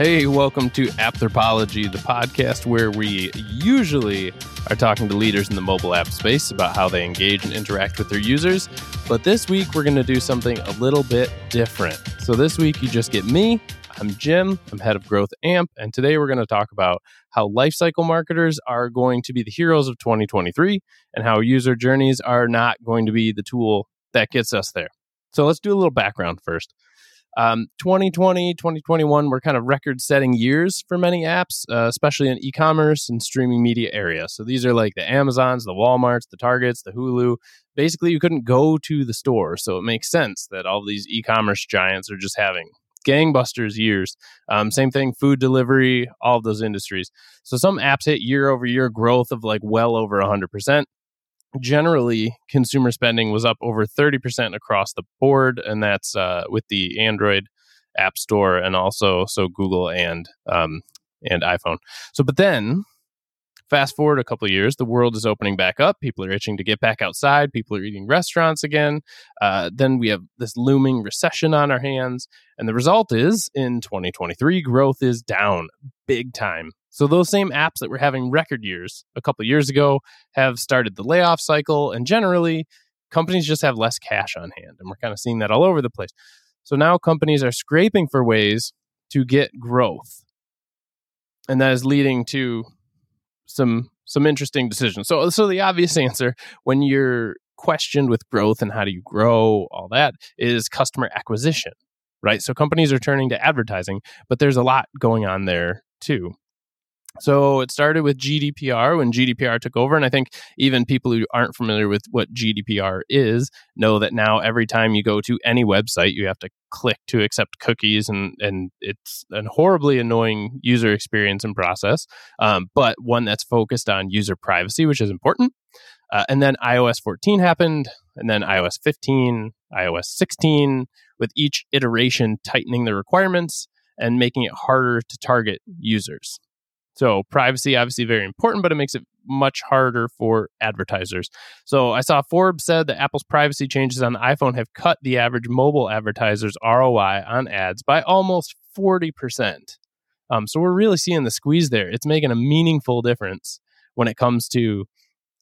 Hey, welcome to Anthropology, the podcast where we usually are talking to leaders in the mobile app space about how they engage and interact with their users. But this week, we're going to do something a little bit different. So, this week, you just get me. I'm Jim, I'm head of Growth Aampe, and today we're going to talk about how lifecycle marketers are going to be the heroes of 2023 and how user journeys are not going to be the tool that gets us there. So, let's do a little background first. Um, 2020, 2021 were kind of record setting years for many apps, uh, especially in e commerce and streaming media area. So these are like the Amazons, the Walmarts, the Targets, the Hulu. Basically, you couldn't go to the store. So it makes sense that all these e commerce giants are just having gangbusters years. Um, same thing, food delivery, all of those industries. So some apps hit year over year growth of like well over 100% generally consumer spending was up over 30% across the board and that's uh, with the android app store and also so google and um, and iphone. So but then fast forward a couple years the world is opening back up people are itching to get back outside people are eating restaurants again uh, then we have this looming recession on our hands and the result is in 2023 growth is down big time so those same apps that were having record years a couple years ago have started the layoff cycle, and generally, companies just have less cash on hand, and we're kind of seeing that all over the place. So now companies are scraping for ways to get growth, and that is leading to some some interesting decisions. So so the obvious answer when you're questioned with growth and how do you grow all that is customer acquisition right so companies are turning to advertising but there's a lot going on there too so it started with GDPR when GDPR took over. And I think even people who aren't familiar with what GDPR is know that now every time you go to any website, you have to click to accept cookies. And, and it's a horribly annoying user experience and process, um, but one that's focused on user privacy, which is important. Uh, and then iOS 14 happened, and then iOS 15, iOS 16, with each iteration tightening the requirements and making it harder to target users. So privacy obviously very important, but it makes it much harder for advertisers. So I saw Forbes said that Apple's privacy changes on the iPhone have cut the average mobile advertiser's ROI on ads by almost 40%. Um, so we're really seeing the squeeze there. It's making a meaningful difference when it comes to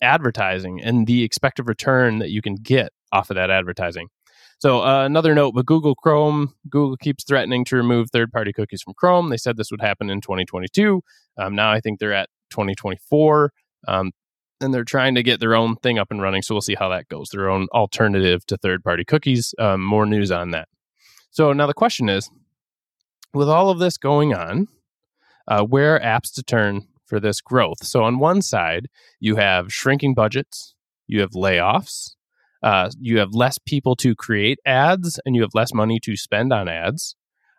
advertising and the expected return that you can get off of that advertising. So uh, another note with Google Chrome, Google keeps threatening to remove third-party cookies from Chrome. They said this would happen in 2022. Um, now I think they're at 2024. Um, and they're trying to get their own thing up and running. So we'll see how that goes. Their own alternative to third party cookies. Um, more news on that. So now the question is with all of this going on, uh, where are apps to turn for this growth? So on one side, you have shrinking budgets, you have layoffs, uh, you have less people to create ads and you have less money to spend on ads.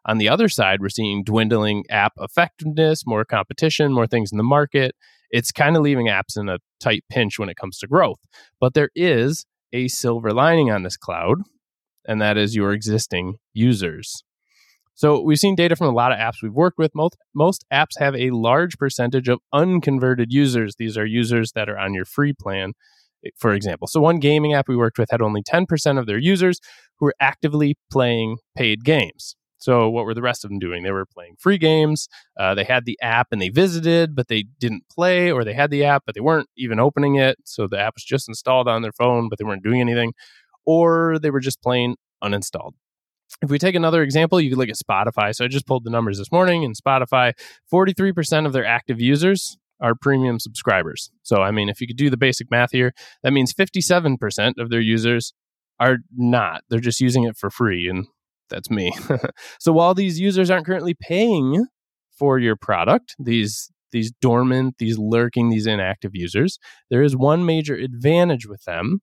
On the other side, we're seeing dwindling app effectiveness, more competition, more things in the market. It's kind of leaving apps in a tight pinch when it comes to growth. But there is a silver lining on this cloud, and that is your existing users. So we've seen data from a lot of apps we've worked with. Most, most apps have a large percentage of unconverted users. These are users that are on your free plan eh, for example. So, one gaming app we worked with had only 10% of their users who were actively playing paid games. So, what were the rest of them doing? They were playing free games. Uh, they had the app and they visited, but they didn't play, or they had the app, but they weren't even opening it. So, the app was just installed on their phone, but they weren't doing anything, or they were just plain uninstalled. If we take another example, you could look at Spotify. So, I just pulled the numbers this morning, and Spotify 43% of their active users are premium subscribers. So, I mean, if you could do the basic math here, that means 57% of their users are not. They're just using it for free. And that's me. so, while these users aren't currently paying for your product, these these dormant, these lurking, these inactive users, there is one major advantage with them,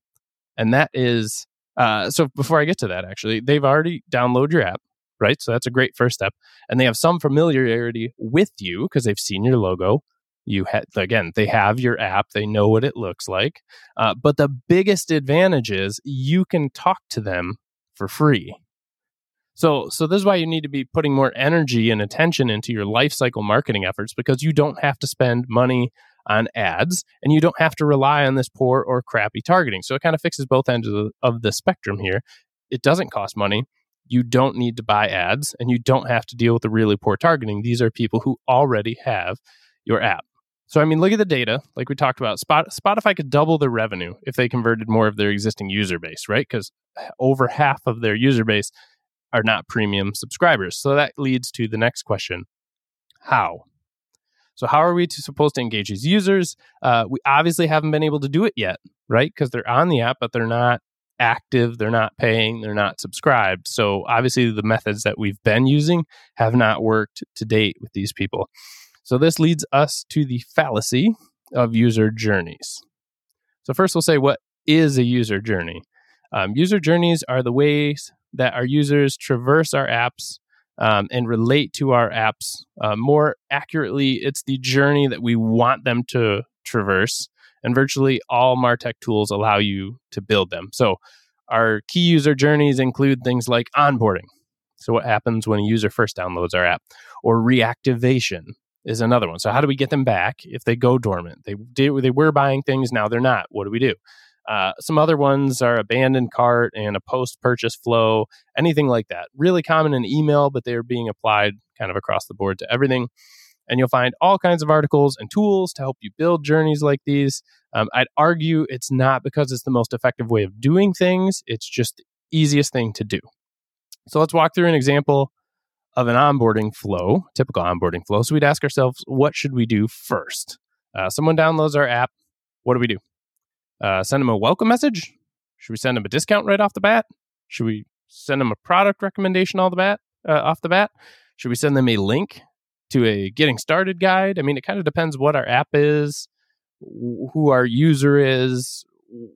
and that is uh, so. Before I get to that, actually, they've already downloaded your app, right? So that's a great first step, and they have some familiarity with you because they've seen your logo, you had again they have your app they know what it looks like uh, but the biggest advantage is you can talk to them for free so so this is why you need to be putting more energy and attention into your life cycle marketing efforts because you don't have to spend money on ads and you don't have to rely on this poor or crappy targeting so it kind of fixes both ends of the, of the spectrum here it doesn't cost money you don't need to buy ads and you don't have to deal with the really poor targeting. These are people who already have your app. So, I mean, look at the data. Like we talked about, Spot, Spotify could double their revenue if they converted more of their existing user base, right? Because over half of their user base are not premium subscribers. So that leads to the next question How? So, how are we to, supposed to engage these users? Uh, we obviously haven't been able to do it yet, right? Because they're on the app, but they're not active, they're not paying, they're not subscribed. So, obviously, the methods that we've been using have not worked to date with these people. So, this leads us to the fallacy of user journeys. So, first, we'll say what is a user journey? Um, user journeys are the ways that our users traverse our apps um, and relate to our apps uh, more accurately. It's the journey that we want them to traverse and virtually all martech tools allow you to build them. So our key user journeys include things like onboarding so what happens when a user first downloads our app or reactivation is another one. So how do we get them back? If they go dormant they did they were buying things now they're not. What do we do uh, some other ones are abandoned cart and a post purchase flow, anything like that. Really common in email, but they are being applied kind of across the board to everything. And you'll find all kinds of articles and tools to help you build journeys like these. Um, I'd argue it's not because it's the most effective way of doing things, it's just the easiest thing to do. So let's walk through an example of an onboarding flow, typical onboarding flow. So we'd ask ourselves, what should we do first? Uh, someone downloads our app. What do we do? Uh, send them a welcome message? Should we send them a discount right off the bat? Should we send them a product recommendation all the bat uh, off the bat? Should we send them a link to a getting started guide. I mean, it kind of depends what our app is, who our user is,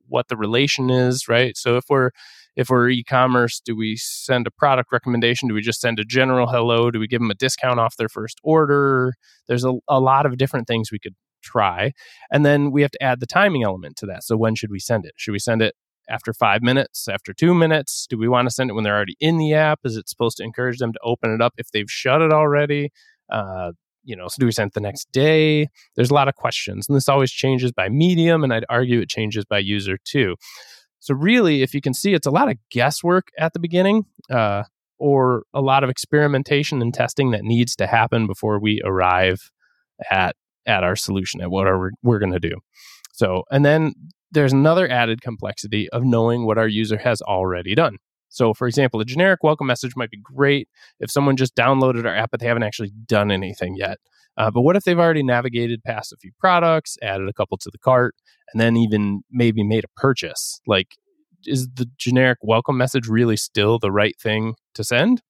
what the relation is, right? So if we're if we're e-commerce, do we send a product recommendation? Do we just send a general hello? Do we give them a discount off their first order? There's a, a lot of different things we could try. And then we have to add the timing element to that. So when should we send it? Should we send it after five minutes, after two minutes? Do we want to send it when they're already in the app? Is it supposed to encourage them to open it up if they've shut it already? Uh, you know, so do we send it the next day? There's a lot of questions, and this always changes by medium, and I'd argue it changes by user too. So really, if you can see, it's a lot of guesswork at the beginning, uh, or a lot of experimentation and testing that needs to happen before we arrive at at our solution, at what are we, we're going to do. So, and then there's another added complexity of knowing what our user has already done. So, for example, a generic welcome message might be great if someone just downloaded our app but they haven't actually done anything yet. Uh, but what if they've already navigated past a few products, added a couple to the cart, and then even maybe made a purchase? Like, is the generic welcome message really still the right thing to send?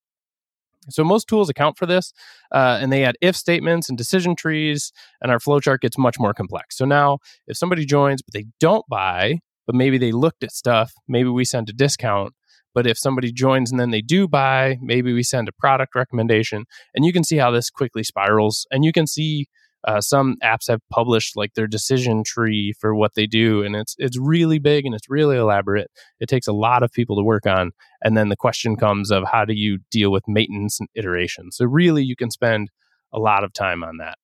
So most tools account for this, uh, and they add if statements and decision trees, and our flowchart gets much more complex. So now, if somebody joins but they don't buy, but maybe they looked at stuff, maybe we send a discount. But if somebody joins and then they do buy, maybe we send a product recommendation. And you can see how this quickly spirals. And you can see uh, some apps have published like their decision tree for what they do, and it's it's really big and it's really elaborate. It takes a lot of people to work on, and then the question comes of how do you deal with maintenance and iteration. So really, you can spend a lot of time on that.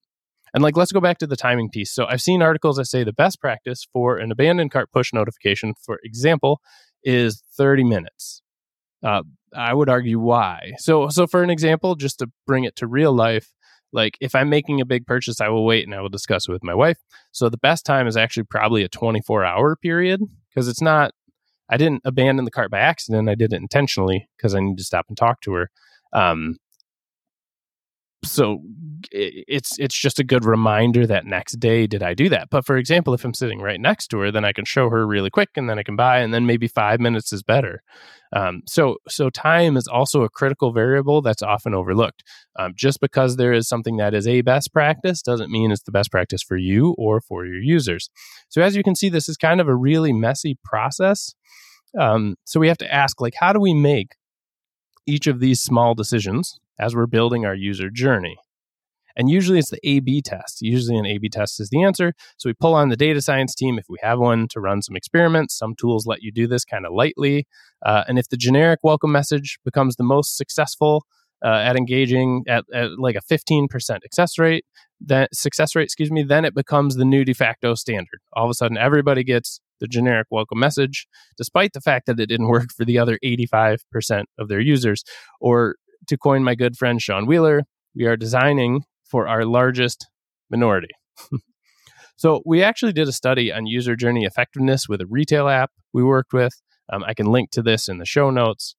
And like, let's go back to the timing piece. So I've seen articles that say the best practice for an abandoned cart push notification, for example, is 30 minutes. Uh, I would argue why. So, so for an example, just to bring it to real life, like if I'm making a big purchase, I will wait and I will discuss it with my wife. So the best time is actually probably a 24 hour period because it's not. I didn't abandon the cart by accident. I did it intentionally because I need to stop and talk to her. Um, so it's it's just a good reminder that next day did I do that. But for example, if I'm sitting right next to her, then I can show her really quick, and then I can buy, and then maybe five minutes is better. Um, so so time is also a critical variable that's often overlooked. Um, just because there is something that is a best practice doesn't mean it's the best practice for you or for your users. So as you can see, this is kind of a really messy process. Um, so we have to ask, like, how do we make each of these small decisions as we're building our user journey. And usually it's the A B test. Usually an A B test is the answer. So we pull on the data science team if we have one to run some experiments. Some tools let you do this kind of lightly. Uh, and if the generic welcome message becomes the most successful uh, at engaging at, at like a 15% success rate, then success rate, excuse me, then it becomes the new de facto standard. All of a sudden, everybody gets the generic welcome message, despite the fact that it didn't work for the other 85% of their users. Or to coin my good friend Sean Wheeler, we are designing for our largest minority. so, we actually did a study on user journey effectiveness with a retail app we worked with. Um, I can link to this in the show notes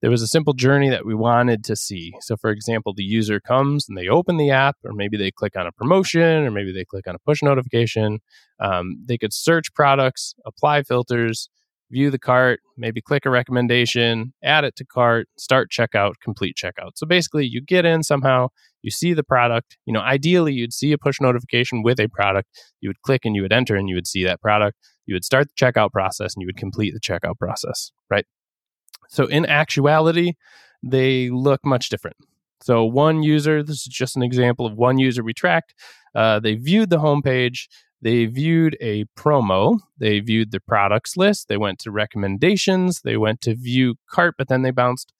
there was a simple journey that we wanted to see. So, for example, the user comes and they open the app, or maybe they click on a promotion, or maybe they click on a push notification. Um, they could search products, apply filters, view the cart, maybe click a recommendation, add it to cart, start checkout, complete checkout. So basically, you get in somehow, you see the product. You know, ideally, you'd see a push notification with a product. You would click and you would enter and you would see that product. You would start the checkout process and you would complete the checkout process, right? So in actuality, they look much different. So one user, this is just an example of one user we tracked. Uh, they viewed the homepage. They viewed a promo. They viewed the products list. They went to recommendations. They went to view cart, but then they bounced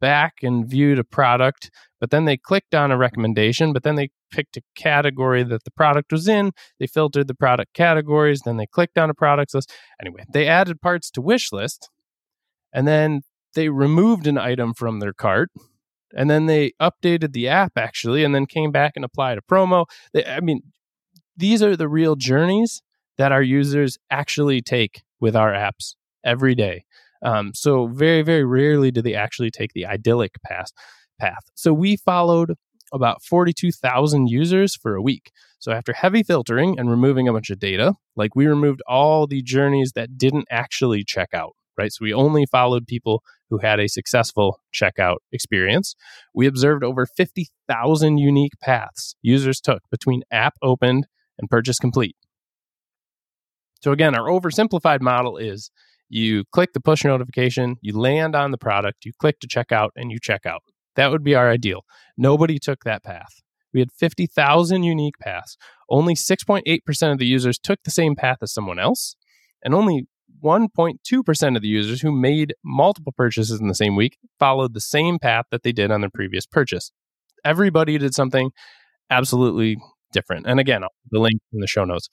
back and viewed a product. But then they clicked on a recommendation. But then they picked a category that the product was in. They filtered the product categories. Then they clicked on a products list. Anyway, they added parts to wish list. And then they removed an item from their cart and then they updated the app actually and then came back and applied a promo they, i mean these are the real journeys that our users actually take with our apps every day um, so very very rarely do they actually take the idyllic path path so we followed about 42,000 users for a week. So after heavy filtering and removing a bunch of data, like we removed all the journeys that didn't actually check out right? So we only followed people who had a successful checkout experience. We observed over 50,000 unique paths users took between app opened and purchase complete. So again, our oversimplified model is you click the push notification, you land on the product, you click to check out, and you check out. That would be our ideal. Nobody took that path. We had 50,000 unique paths. Only 6.8% of the users took the same path as someone else, and only 1.2% of the users who made multiple purchases in the same week followed the same path that they did on their previous purchase. Everybody did something absolutely different. And again, the link in the show notes.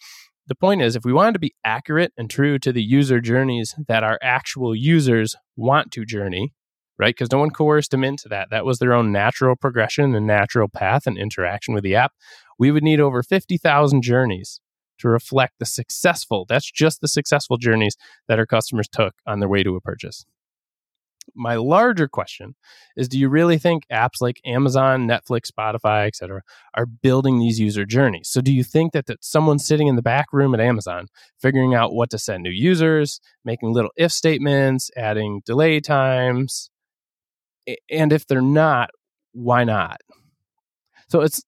The point is, if we wanted to be accurate and true to the user journeys that our actual users want to journey, right? Because no one coerced them into that. That was their own natural progression and natural path and interaction with the app. We would need over 50,000 journeys to reflect the successful, that's just the successful journeys that our customers took on their way to a purchase. My larger question is do you really think apps like Amazon, Netflix, Spotify, etc., are building these user journeys? So do you think that, that someone's sitting in the back room at Amazon figuring out what to send new users, making little if statements, adding delay times? And if they're not, why not? So it's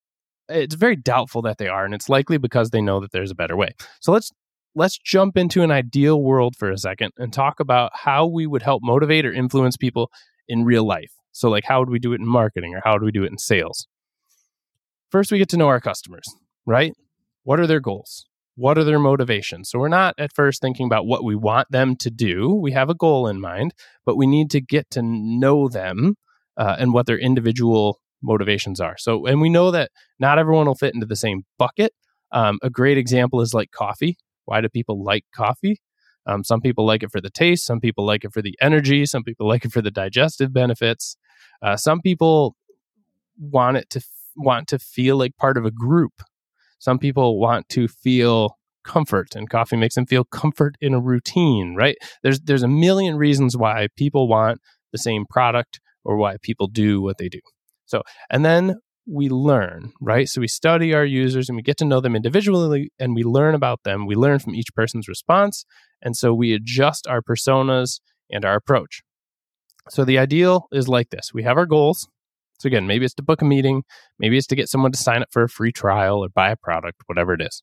it's very doubtful that they are and it's likely because they know that there's a better way so let's let's jump into an ideal world for a second and talk about how we would help motivate or influence people in real life so like how would we do it in marketing or how would we do it in sales first we get to know our customers right what are their goals what are their motivations so we're not at first thinking about what we want them to do we have a goal in mind but we need to get to know them uh, and what their individual motivations are. So, and we know that not everyone will fit into the same bucket. Um, a great example is like coffee. Why do people like coffee? Um, some people like it for the taste. Some people like it for the energy. Some people like it for the digestive benefits. Uh, some people want it to f- want to feel like part of a group. Some people want to feel comfort, and coffee makes them feel comfort in a routine. Right? There's there's a million reasons why people want the same product or why people do what they do. So, and then we learn, right? So we study our users and we get to know them individually and we learn about them. We learn from each person's response. And so we adjust our personas and our approach. So the ideal is like this we have our goals. So again, maybe it's to book a meeting, maybe it's to get someone to sign up for a free trial or buy a product, whatever it is.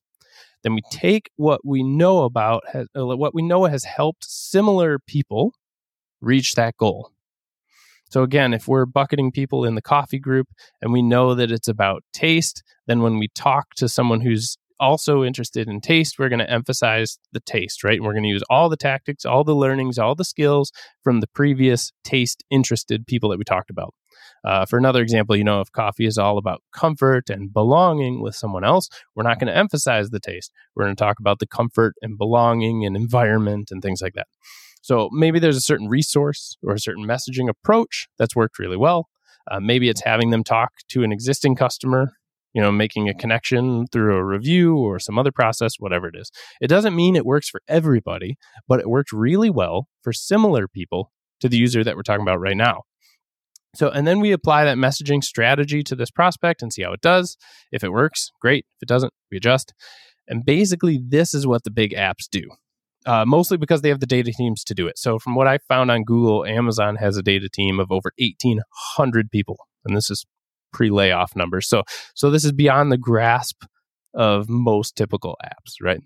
Then we take what we know about, uh, what we know has helped similar people reach that goal. So again, if we're bucketing people in the coffee group and we know that it's about taste, then when we talk to someone who's also interested in taste, we're going to emphasize the taste, right? We're going to use all the tactics, all the learnings, all the skills from the previous taste interested people that we talked about. Uh, for another example, you know, if coffee is all about comfort and belonging with someone else, we're not going to emphasize the taste. We're going to talk about the comfort and belonging and environment and things like that. So maybe there's a certain resource or a certain messaging approach that's worked really well. Uh, maybe it's having them talk to an existing customer you know, making a connection through a review or some other process, whatever it is. It doesn't mean it works for everybody, but it worked really well for similar people to the user that we're talking about right now. So, and then we apply that messaging strategy to this prospect and see how it does. If it works, great. If it doesn't, we adjust. And basically, this is what the big apps do. Uh, mostly because they have the data teams to do it. So, from what I found on Google, Amazon has a data team of over 1,800 people. And this is pre-layoff numbers. So so this is beyond the grasp of most typical apps, right?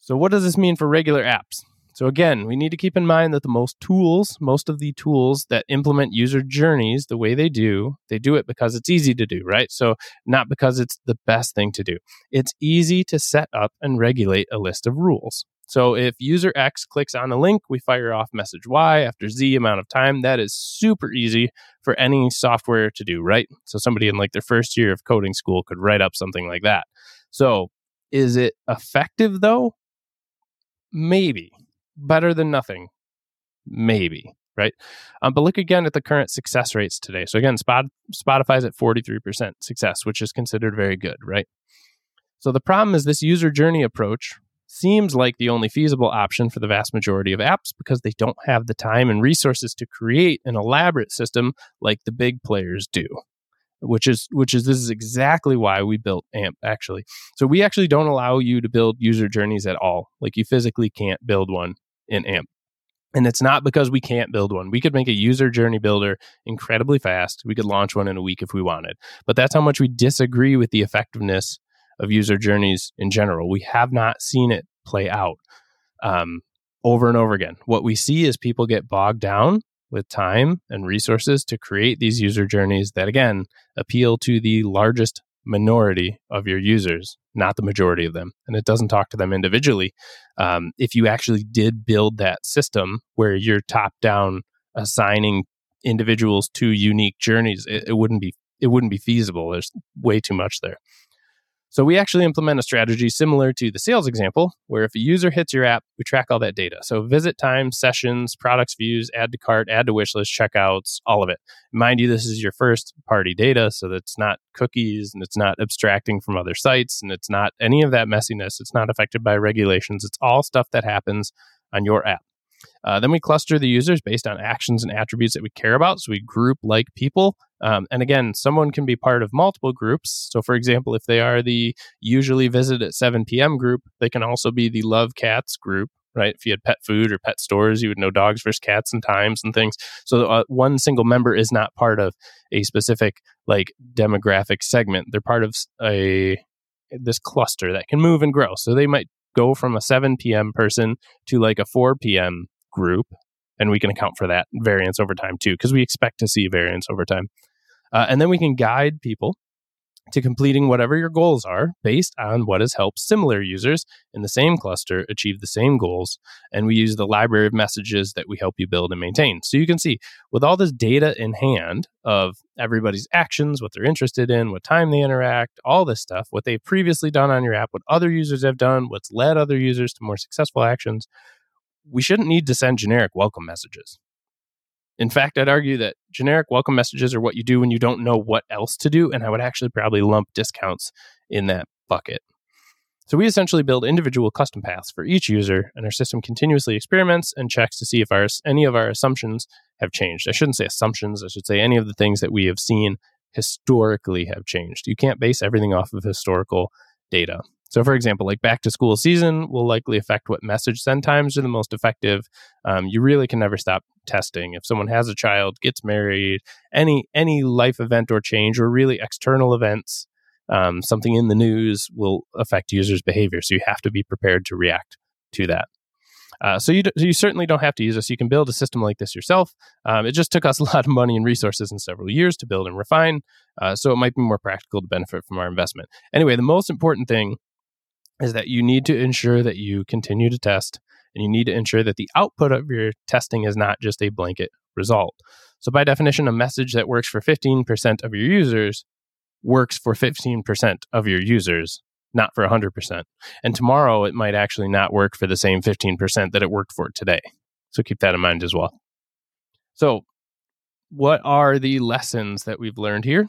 So what does this mean for regular apps? So again, we need to keep in mind that the most tools, most of the tools that implement user journeys the way they do, they do it because it's easy to do, right? So not because it's the best thing to do. It's easy to set up and regulate a list of rules. So if user X clicks on a link, we fire off message Y after Z amount of time. That is super easy for any software to do, right? So somebody in like their first year of coding school could write up something like that. So is it effective though? Maybe. Better than nothing. Maybe, right? Um, but look again at the current success rates today. So again, Spot, Spotify's at 43% success, which is considered very good, right? So the problem is this user journey approach seems like the only feasible option for the vast majority of apps because they don't have the time and resources to create an elaborate system like the big players do which is which is this is exactly why we built Aampe actually so we actually don't allow you to build user journeys at all like you physically can't build one in Aampe and it's not because we can't build one. We could make a user journey builder incredibly fast. We could launch one in a week if we wanted. But that's how much we disagree with the effectiveness of user journeys in general. We have not seen it play out um, over and over again. What we see is people get bogged down with time and resources to create these user journeys that, again, appeal to the largest minority of your users, not the majority of them. And it doesn't talk to them individually. Um, if you actually did build that system where you're top down assigning individuals to unique journeys, it, it wouldn't be it wouldn't be feasible. There's way too much there. So we actually implement a strategy similar to the sales example, where if a user hits your app, we track all that data. So visit time, sessions, products views, add to cart, add to wish list, checkouts, all of it. Mind you, this is your first party data, so that's not cookies and it's not abstracting from other sites and it's not any of that messiness. It's not affected by regulations. It's all stuff that happens on your app. Uh, then we cluster the users based on actions and attributes that we care about. So we group like people. Um, and again, someone can be part of multiple groups. So, for example, if they are the usually visit at 7 p.m. group, they can also be the love cats group, right? If you had pet food or pet stores, you would know dogs versus cats and times and things. So, uh, one single member is not part of a specific like demographic segment. They're part of a this cluster that can move and grow. So they might go from a 7 p.m. person to like a 4 p.m group, and we can account for that variance over time too, because we expect to see variance over time. Uh, and then we can guide people to completing whatever your goals are based on what has helped similar users in the same cluster achieve the same goals. And we use the library of messages that we help you build and maintain. So you can see with all this data in hand of everybody's actions, what they're interested in, what time they interact, all this stuff, what they've previously done on your app, what other users have done, what's led other users to more successful actions, we shouldn't need to send generic welcome messages. In fact, I'd argue that generic welcome messages are what you do when you don't know what else to do, and I would actually probably lump discounts in that bucket. So we essentially build individual custom paths for each user, and our system continuously experiments and checks to see if our, any of our assumptions have changed. I shouldn't say assumptions, I should say any of the things that we have seen historically have changed. You can't base everything off of historical data. So, for example, like back to school season will likely affect what message send times are the most effective. Um, you really can never stop testing. If someone has a child, gets married, any any life event or change, or really external events, um, something in the news will affect users' behavior. So you have to be prepared to react to that. Uh, so you d- you certainly don't have to use this. You can build a system like this yourself. Um, it just took us a lot of money and resources and several years to build and refine. Uh, so it might be more practical to benefit from our investment. Anyway, the most important thing is that you need to ensure that you continue to test and you need to ensure that the output of your testing is not just a blanket result. So, by definition, a message that works for 15% of your users works for 15% of your users, not for 100%. And tomorrow, it might actually not work for the same 15% that it worked for today. So, keep that in mind as well. So, what are the lessons that we've learned here?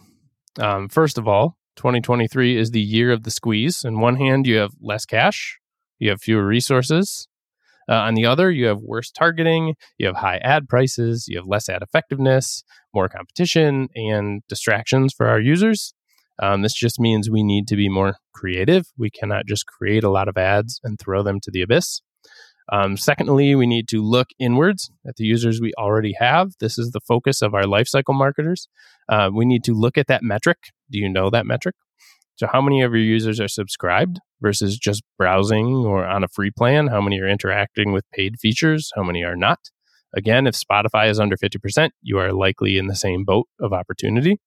Um, first of all, 2023 is the year of the squeeze. On one hand, you have less cash, you have fewer resources. Uh, on the other, you have worse targeting, you have high ad prices, you have less ad effectiveness, more competition, and distractions for our users. Um, this just means we need to be more creative. We cannot just create a lot of ads and throw them to the abyss. Um, secondly, we need to look inwards at the users we already have. This is the focus of our lifecycle marketers. Uh, we need to look at that metric. Do you know that metric? So, how many of your users are subscribed versus just browsing or on a free plan? How many are interacting with paid features? How many are not? Again, if Spotify is under 50%, you are likely in the same boat of opportunity.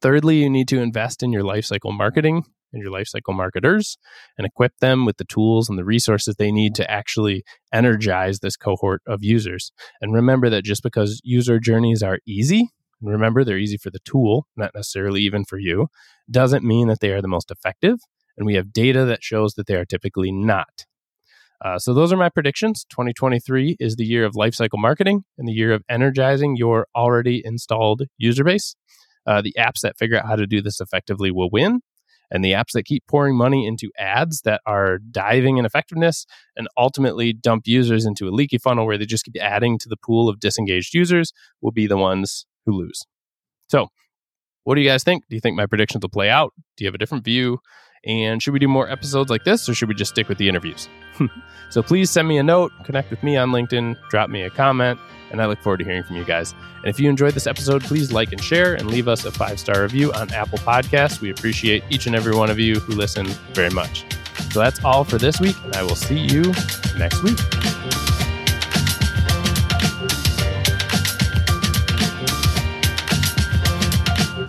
Thirdly, you need to invest in your lifecycle marketing and your lifecycle marketers and equip them with the tools and the resources they need to actually energize this cohort of users. And remember that just because user journeys are easy, remember they're easy for the tool, not necessarily even for you, doesn't mean that they are the most effective. And we have data that shows that they are typically not. Uh, so those are my predictions. 2023 is the year of lifecycle marketing and the year of energizing your already installed user base. Uh, the apps that figure out how to do this effectively will win and the apps that keep pouring money into ads that are diving in effectiveness and ultimately dump users into a leaky funnel where they just keep adding to the pool of disengaged users will be the ones who lose. So, what do you guys think? Do you think my predictions will play out? Do you have a different view? And should we do more episodes like this or should we just stick with the interviews? so please send me a note, connect with me on LinkedIn, drop me a comment, and I look forward to hearing from you guys. And if you enjoyed this episode, please like and share and leave us a five star review on Apple Podcasts. We appreciate each and every one of you who listen very much. So that's all for this week, and I will see you next week.